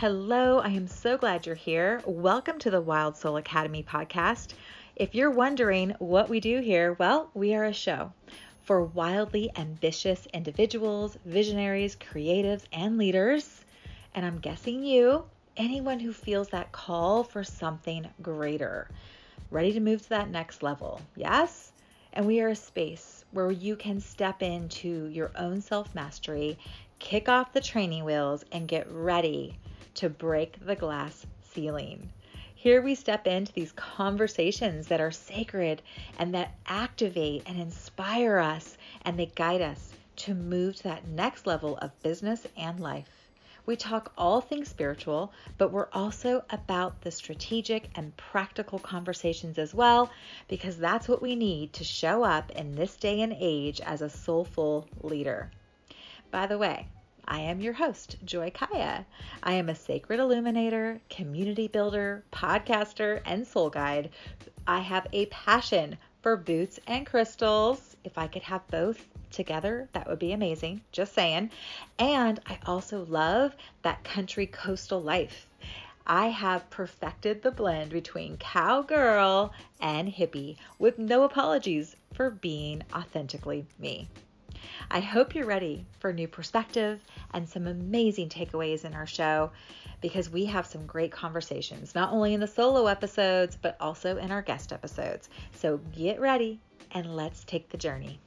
Hello, I am so glad you're here. Welcome to the Wild Soul Academy podcast. If you're wondering what we do here, well, we are a show for wildly ambitious individuals, visionaries, creatives, and leaders. And I'm guessing you, anyone who feels that call for something greater, ready to move to that next level. Yes? And we are a space where you can step into your own self mastery, kick off the training wheels, and get ready to break the glass ceiling. Here we step into these conversations that are sacred and that activate and inspire us and they guide us to move to that next level of business and life. We talk all things spiritual, but we're also about the strategic and practical conversations as well, because that's what we need to show up in this day and age as a soulful leader. By the way, I am your host, Joy Kaya. I am a sacred illuminator, community builder, podcaster, and soul guide. I have a passion for boots and crystals. If I could have both together, that would be amazing. Just saying. And I also love that country coastal life. I have perfected the blend between cowgirl and hippie with no apologies for being authentically me. I hope you're ready for new perspective and some amazing takeaways in our show because we have some great conversations, not only in the solo episodes, but also in our guest episodes. So get ready and let's take the journey.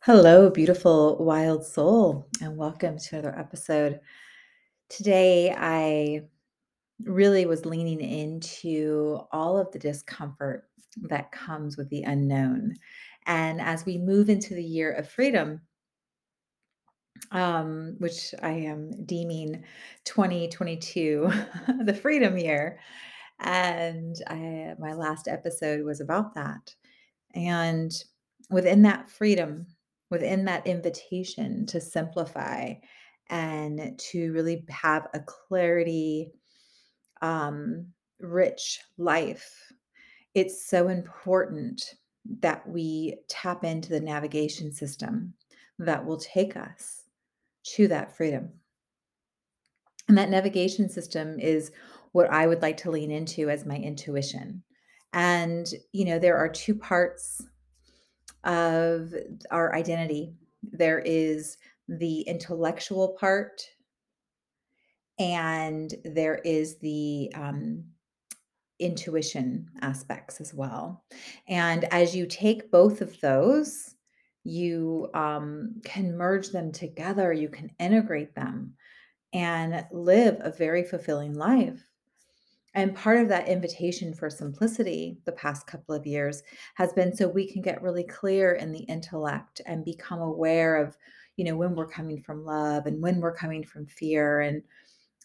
Hello, beautiful wild soul, and welcome to another episode. Today, I really was leaning into all of the discomfort that comes with the unknown. And as we move into the year of freedom, um, which I am deeming 2022 the freedom year, and I, my last episode was about that. And within that freedom, within that invitation to simplify and to really have a clarity, um, rich life it's so important that we tap into the navigation system that will take us to that freedom. And that navigation system is what I would like to lean into as my intuition. And, you know, there are two parts of our identity there is the intellectual part, and there is the um, intuition aspects as well. And as you take both of those, you um, can merge them together, you can integrate them and live a very fulfilling life. And part of that invitation for simplicity the past couple of years has been so we can get really clear in the intellect and become aware of, you know, when we're coming from love and when we're coming from fear and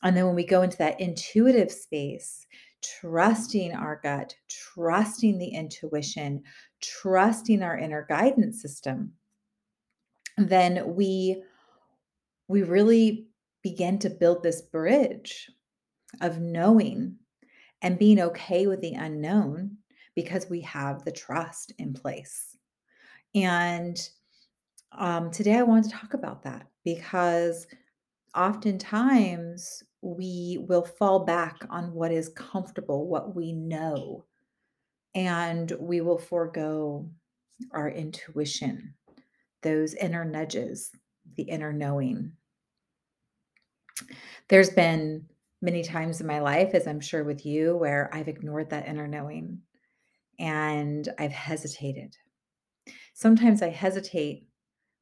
and then when we go into that intuitive space, trusting our gut, trusting the intuition, trusting our inner guidance system, then we we really begin to build this bridge of knowing and being okay with the unknown because we have the trust in place. And um, today I wanted to talk about that because oftentimes we will fall back on what is comfortable, what we know, and we will forego our intuition, those inner nudges, the inner knowing. There's been many times in my life, as I'm sure with you, where I've ignored that inner knowing and I've hesitated. Sometimes I hesitate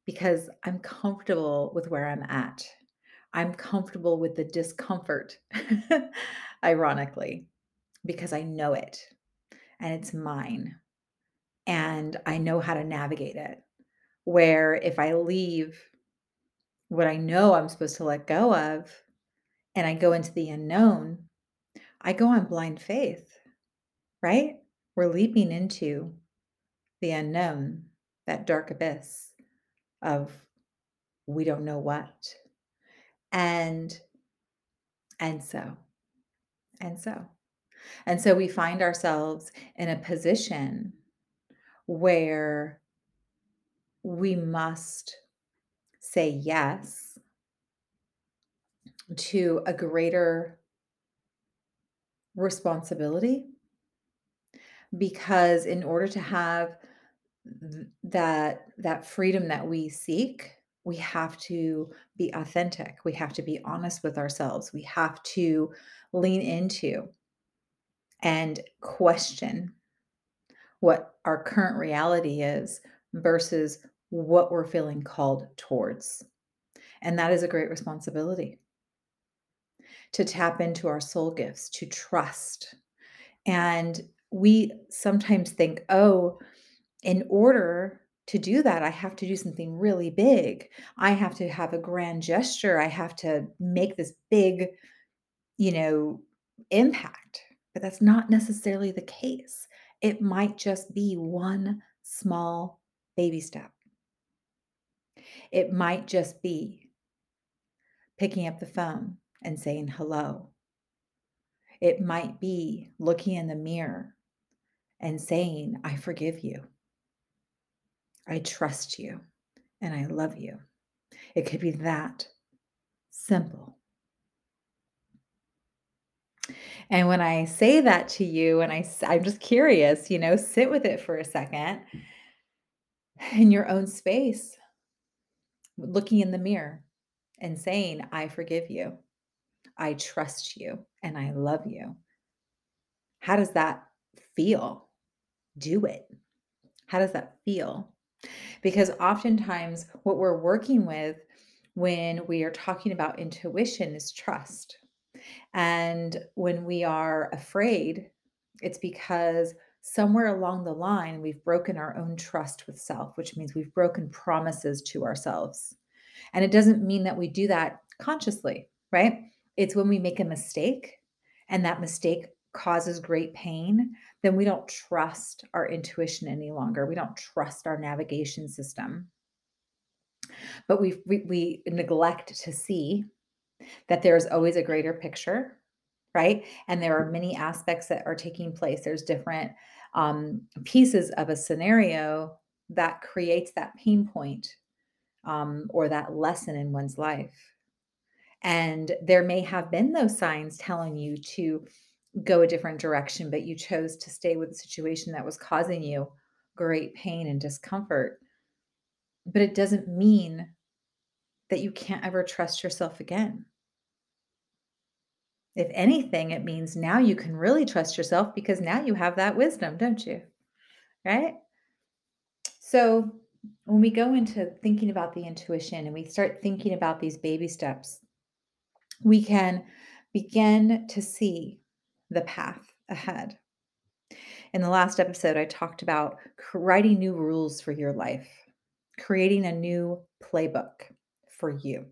because I'm comfortable with where I'm at. I'm comfortable with the discomfort, ironically, because I know it and it's mine and I know how to navigate it. Where if I leave what I know I'm supposed to let go of and I go into the unknown, I go on blind faith, right? We're leaping into the unknown, that dark abyss of we don't know what and and so and so. And so we find ourselves in a position where we must say yes to a greater responsibility because in order to have th- that that freedom that we seek we have to be authentic we have to be honest with ourselves we have to lean into and question what our current reality is versus what we're feeling called towards. And that is a great responsibility. To tap into our soul gifts to trust. And we sometimes think, oh, in order to do that, I have to do something really big. I have to have a grand gesture. I have to make this big, you know, impact. But that's not necessarily the case. It might just be one small baby step. It might just be picking up the phone and saying hello. It might be looking in the mirror and saying, I forgive you. I trust you and I love you. It could be that simple. And when I say that to you, and I, I'm just curious, you know, sit with it for a second in your own space, looking in the mirror and saying, I forgive you, I trust you, and I love you. How does that feel? do it. How does that feel? Because oftentimes, what we're working with when we are talking about intuition is trust. And when we are afraid, it's because somewhere along the line, we've broken our own trust with self, which means we've broken promises to ourselves. And it doesn't mean that we do that consciously, right? It's when we make a mistake and that mistake causes great pain, then we don't trust our intuition any longer. We don't trust our navigation system. But we, we, we neglect to see that there's always a greater picture, right? And there are many aspects that are taking place. There's different um, pieces of a scenario that creates that pain point um, or that lesson in one's life. And there may have been those signs telling you to go a different direction, but you chose to stay with the situation that was causing you great pain and discomfort. But it doesn't mean that you can't ever trust yourself again. If anything, it means now you can really trust yourself because now you have that wisdom, don't you? Right? So, when we go into thinking about the intuition and we start thinking about these baby steps, we can begin to see the path ahead. In the last episode, I talked about writing new rules for your life, creating a new playbook for you,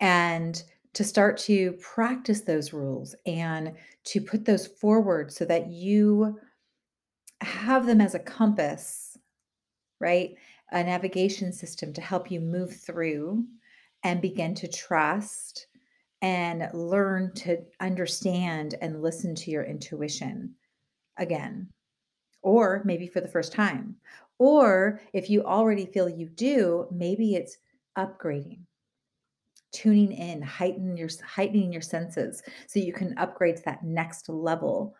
and to start to practice those rules and to put those forward so that you have them as a compass, right? A navigation system to help you move through and begin to trust and learn to understand and listen to your intuition again, or maybe for the first time. Or if you already feel you do, maybe it's upgrading, tuning in, heighten your heightening your senses so you can upgrade to that next level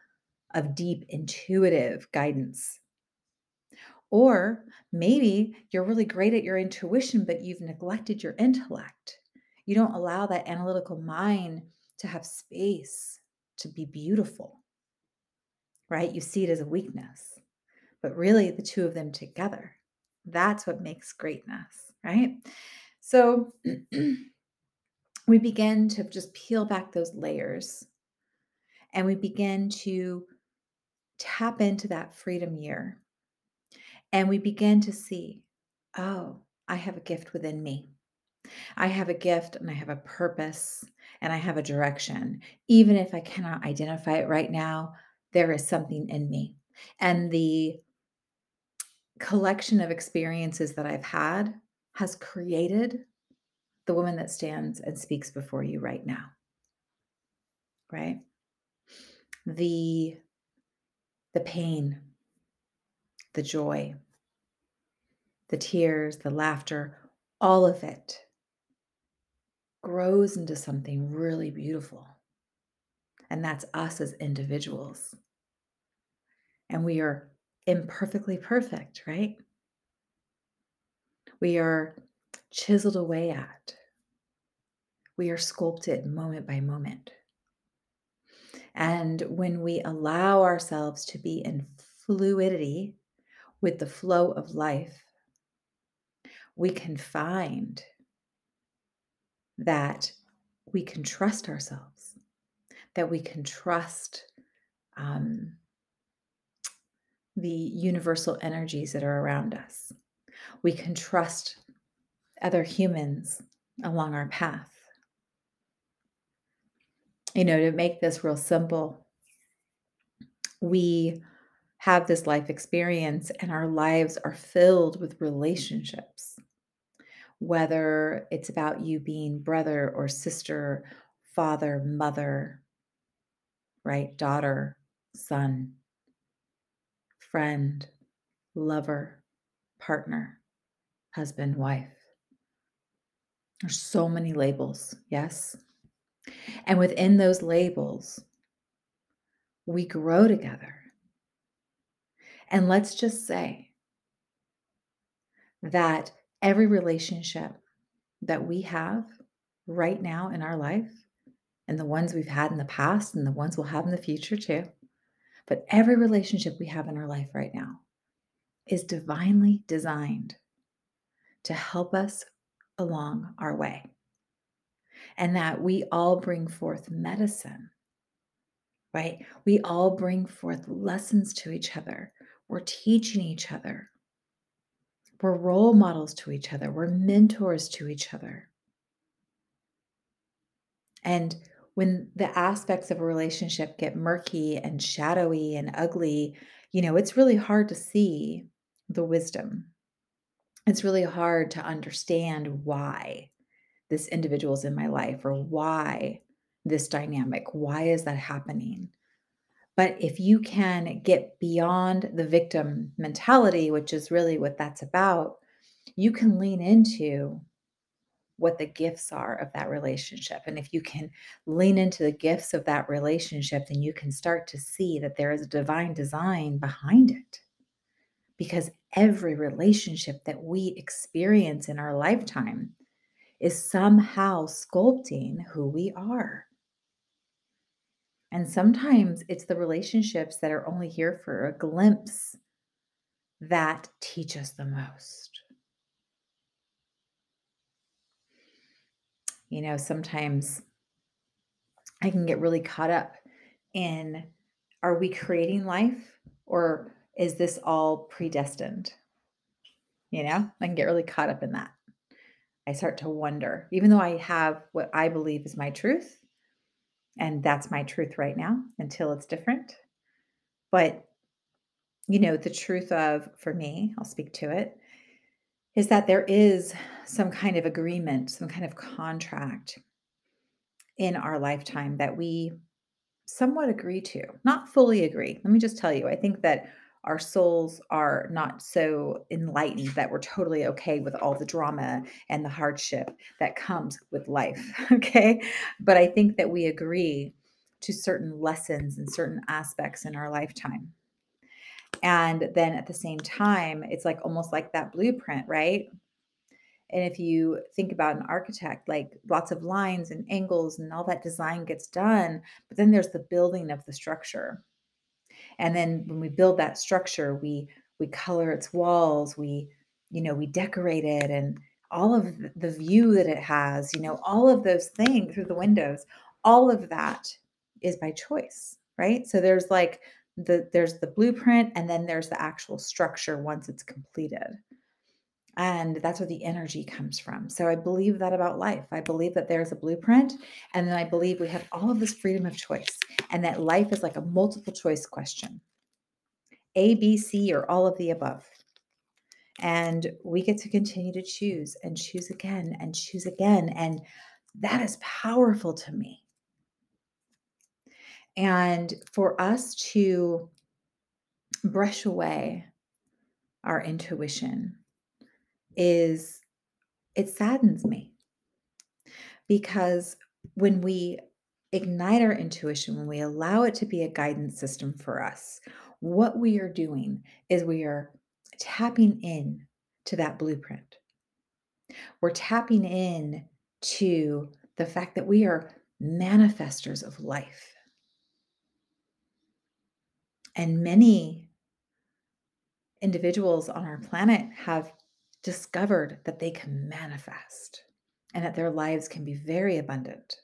of deep intuitive guidance. Or maybe you're really great at your intuition, but you've neglected your intellect. You don't allow that analytical mind to have space to be beautiful, right? You see it as a weakness, but really the two of them together, that's what makes greatness, right? So we begin to just peel back those layers and we begin to tap into that freedom year. And we begin to see, oh, I have a gift within me. I have a gift and I have a purpose and I have a direction. Even if I cannot identify it right now, there is something in me. And the collection of experiences that I've had has created the woman that stands and speaks before you right now. Right? The the pain, the joy, the tears, the laughter, all of it grows into something really beautiful. And that's us as individuals. And we are imperfectly perfect, right? We are chiseled away at. We are sculpted moment by moment. And when we allow ourselves to be in fluidity with the flow of life, we can find that we can trust ourselves, that we can trust um, the universal energies that are around us. We can trust other humans along our path. You know, to make this real simple, we have this life experience and our lives are filled with relationships. Whether it's about you being brother or sister, father, mother, right? Daughter, son, friend, lover, partner, husband, wife. There's so many labels, yes? And within those labels, we grow together. And let's just say that every relationship that we have right now in our life, and the ones we've had in the past, and the ones we'll have in the future too, but every relationship we have in our life right now is divinely designed to help us along our way. And that we all bring forth medicine, right? We all bring forth lessons to each other. We're teaching each other. We're role models to each other. We're mentors to each other. And when the aspects of a relationship get murky and shadowy and ugly, you know, it's really hard to see the wisdom. It's really hard to understand why this individual is in my life or why this dynamic, why is that happening? But if you can get beyond the victim mentality, which is really what that's about, you can lean into what the gifts are of that relationship. And if you can lean into the gifts of that relationship, then you can start to see that there is a divine design behind it. Because every relationship that we experience in our lifetime is somehow sculpting who we are. And sometimes it's the relationships that are only here for a glimpse that teach us the most. You know, sometimes I can get really caught up in are we creating life or is this all predestined? You know, I can get really caught up in that. I start to wonder, even though I have what I believe is my truth, and that's my truth right now until it's different. But, you know, the truth of, for me, I'll speak to it, is that there is some kind of agreement, some kind of contract in our lifetime that we somewhat agree to, not fully agree. Let me just tell you, I think that our souls are not so enlightened that we're totally okay with all the drama and the hardship that comes with life. Okay. But I think that we agree to certain lessons and certain aspects in our lifetime. And then at the same time, it's like almost like that blueprint, right? And if you think about an architect, like lots of lines and angles and all that design gets done, but then there's the building of the structure. And then when we build that structure, we we color its walls, we you know, we decorate it and all of the view that it has, you know, all of those things through the windows, all of that is by choice, right? So there's like the there's the blueprint and then there's the actual structure once it's completed. And that's where the energy comes from. So I believe that about life. I believe that there's a blueprint. And then I believe we have all of this freedom of choice and that life is like a multiple choice question A, B, C, or all of the above. And we get to continue to choose and choose again and choose again. And that is powerful to me. And for us to brush away our intuition is it saddens me because when we ignite our intuition, when we allow it to be a guidance system for us, what we are doing is we are tapping in to that blueprint. We're tapping in to the fact that we are manifestors of life. And many individuals on our planet have discovered that they can manifest and that their lives can be very abundant.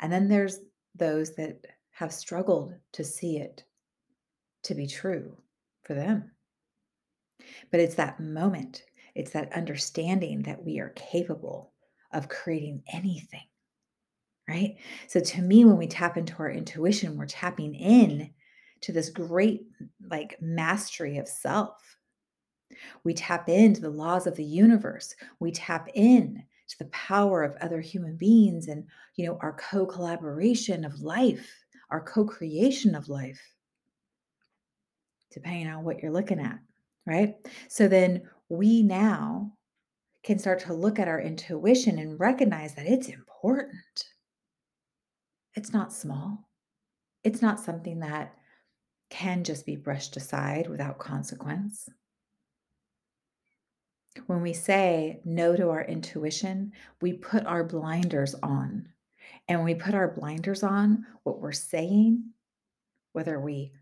And then there's those that have struggled to see it to be true for them. But it's that moment, it's that understanding that we are capable of creating anything, right? So to me, when we tap into our intuition, we're tapping in to this great like mastery of self. We tap into the laws of the universe. We tap in to the power of other human beings and you know our co-collaboration of life, our co-creation of life. Depending on what you're looking at, right? So then we now can start to look at our intuition and recognize that it's important. It's not small. It's not something that can just be brushed aside without consequence. When we say no to our intuition, we put our blinders on. And when we put our blinders on, what we're saying, whether we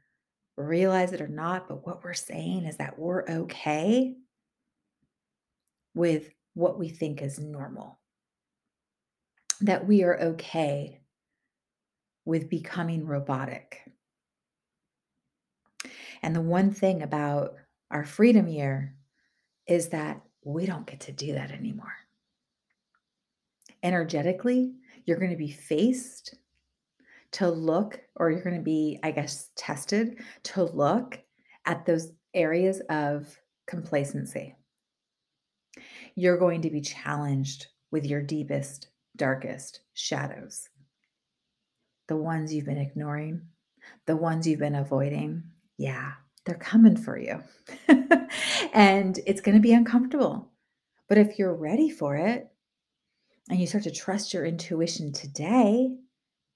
realize it or not, but what we're saying is that we're okay with what we think is normal. That we are okay with becoming robotic. And the one thing about our freedom year is that we don't get to do that anymore. Energetically, you're going to be faced to look, or you're going to be, I guess, tested to look at those areas of complacency. You're going to be challenged with your deepest, darkest shadows. The ones you've been ignoring, the ones you've been avoiding. Yeah, they're coming for you. and it's going to be uncomfortable. But if you're ready for it and you start to trust your intuition today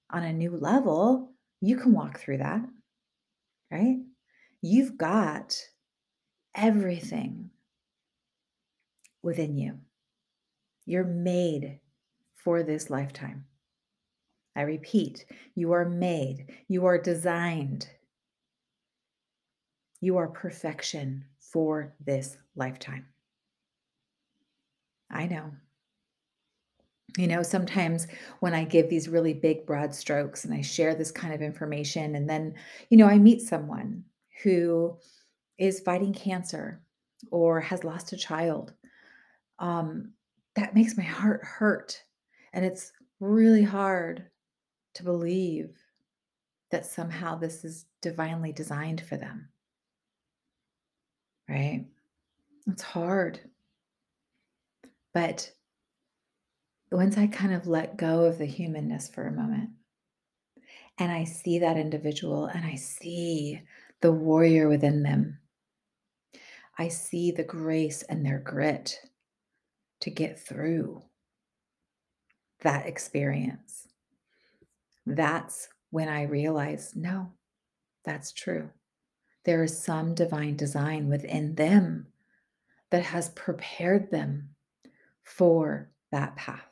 on a new level, you can walk through that, right? You've got everything within you. You're made for this lifetime. I repeat, you are made, you are designed you are perfection for this lifetime. I know. You know, sometimes when I give these really big, broad strokes and I share this kind of information, and then, you know, I meet someone who is fighting cancer or has lost a child, um, that makes my heart hurt. And it's really hard to believe that somehow this is divinely designed for them right? It's hard. But once I kind of let go of the humanness for a moment and I see that individual and I see the warrior within them, I see the grace and their grit to get through that experience. That's when I realize no, that's true there is some divine design within them that has prepared them for that path,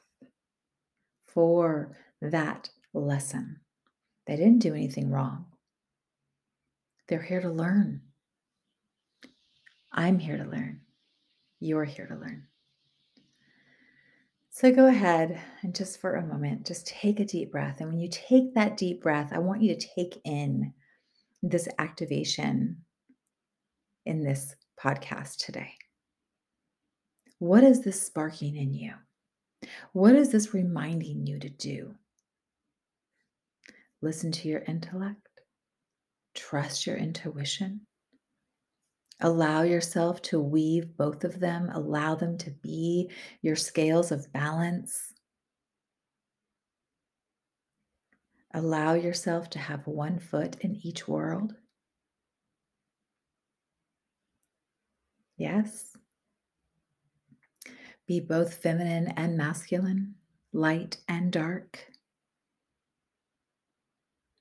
for that lesson. They didn't do anything wrong. They're here to learn. I'm here to learn. You're here to learn. So go ahead and just for a moment, just take a deep breath. And when you take that deep breath, I want you to take in this activation in this podcast today? What is this sparking in you? What is this reminding you to do? Listen to your intellect, trust your intuition, allow yourself to weave both of them, allow them to be your scales of balance. Allow yourself to have one foot in each world. Yes. Be both feminine and masculine, light and dark.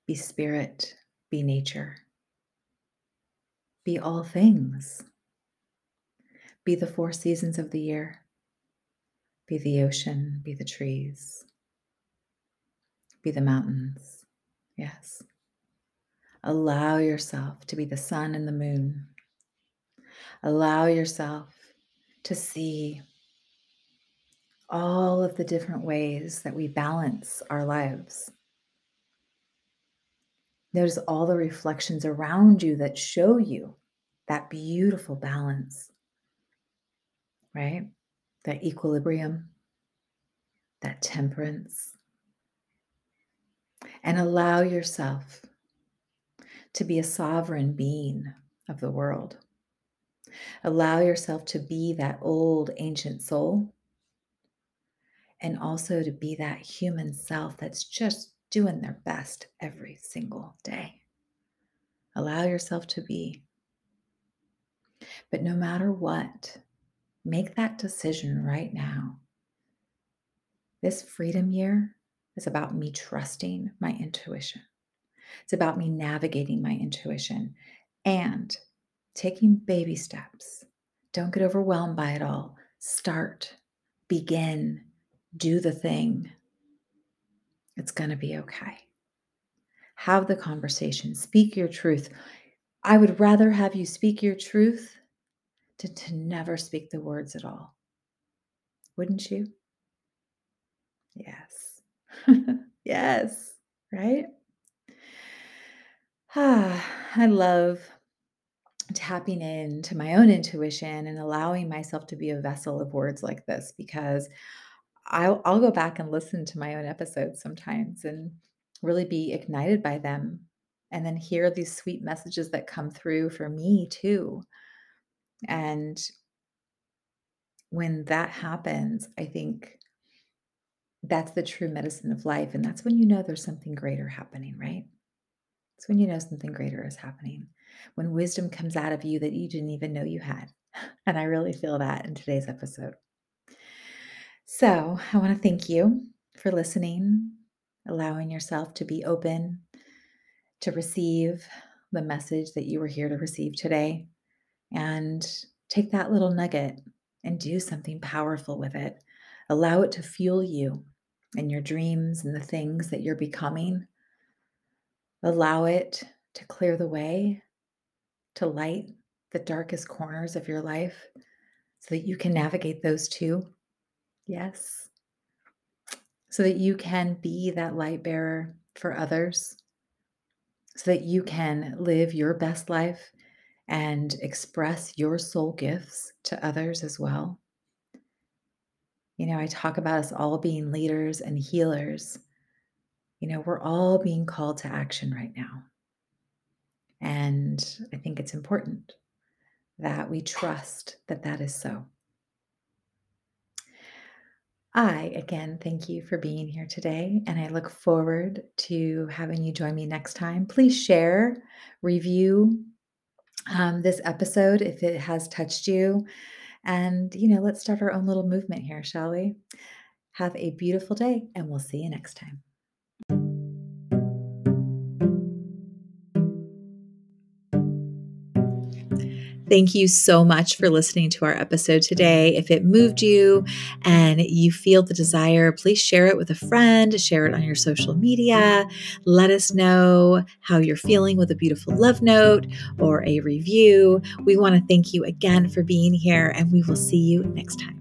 Be spirit, be nature. Be all things. Be the four seasons of the year. Be the ocean, be the trees, be the mountains. Yes. Allow yourself to be the sun and the moon. Allow yourself to see all of the different ways that we balance our lives. Notice all the reflections around you that show you that beautiful balance, right? That equilibrium, that temperance. And allow yourself to be a sovereign being of the world. Allow yourself to be that old ancient soul and also to be that human self that's just doing their best every single day. Allow yourself to be. But no matter what, make that decision right now. This freedom year is about me trusting my intuition. It's about me navigating my intuition and taking baby steps. Don't get overwhelmed by it all. Start, begin, do the thing. It's going to be okay. Have the conversation, speak your truth. I would rather have you speak your truth than to never speak the words at all. Wouldn't you? Yes. yes, right? Ah, I love tapping into my own intuition and allowing myself to be a vessel of words like this because I'll, I'll go back and listen to my own episodes sometimes and really be ignited by them and then hear these sweet messages that come through for me too. And when that happens, I think that's the true medicine of life. And that's when you know there's something greater happening, right? It's when you know something greater is happening. When wisdom comes out of you that you didn't even know you had. And I really feel that in today's episode. So I want to thank you for listening, allowing yourself to be open to receive the message that you were here to receive today. And take that little nugget and do something powerful with it. Allow it to fuel you and your dreams and the things that you're becoming. Allow it to clear the way, to light the darkest corners of your life so that you can navigate those too Yes. So that you can be that light bearer for others, so that you can live your best life and express your soul gifts to others as well. You know, I talk about us all being leaders and healers. You know, we're all being called to action right now. And I think it's important that we trust that that is so. I again thank you for being here today, and I look forward to having you join me next time. Please share, review um, this episode if it has touched you. And, you know, let's start our own little movement here, shall we? Have a beautiful day, and we'll see you next time. Thank you so much for listening to our episode today. If it moved you and you feel the desire, please share it with a friend, share it on your social media. Let us know how you're feeling with a beautiful love note or a review. We want to thank you again for being here, and we will see you next time.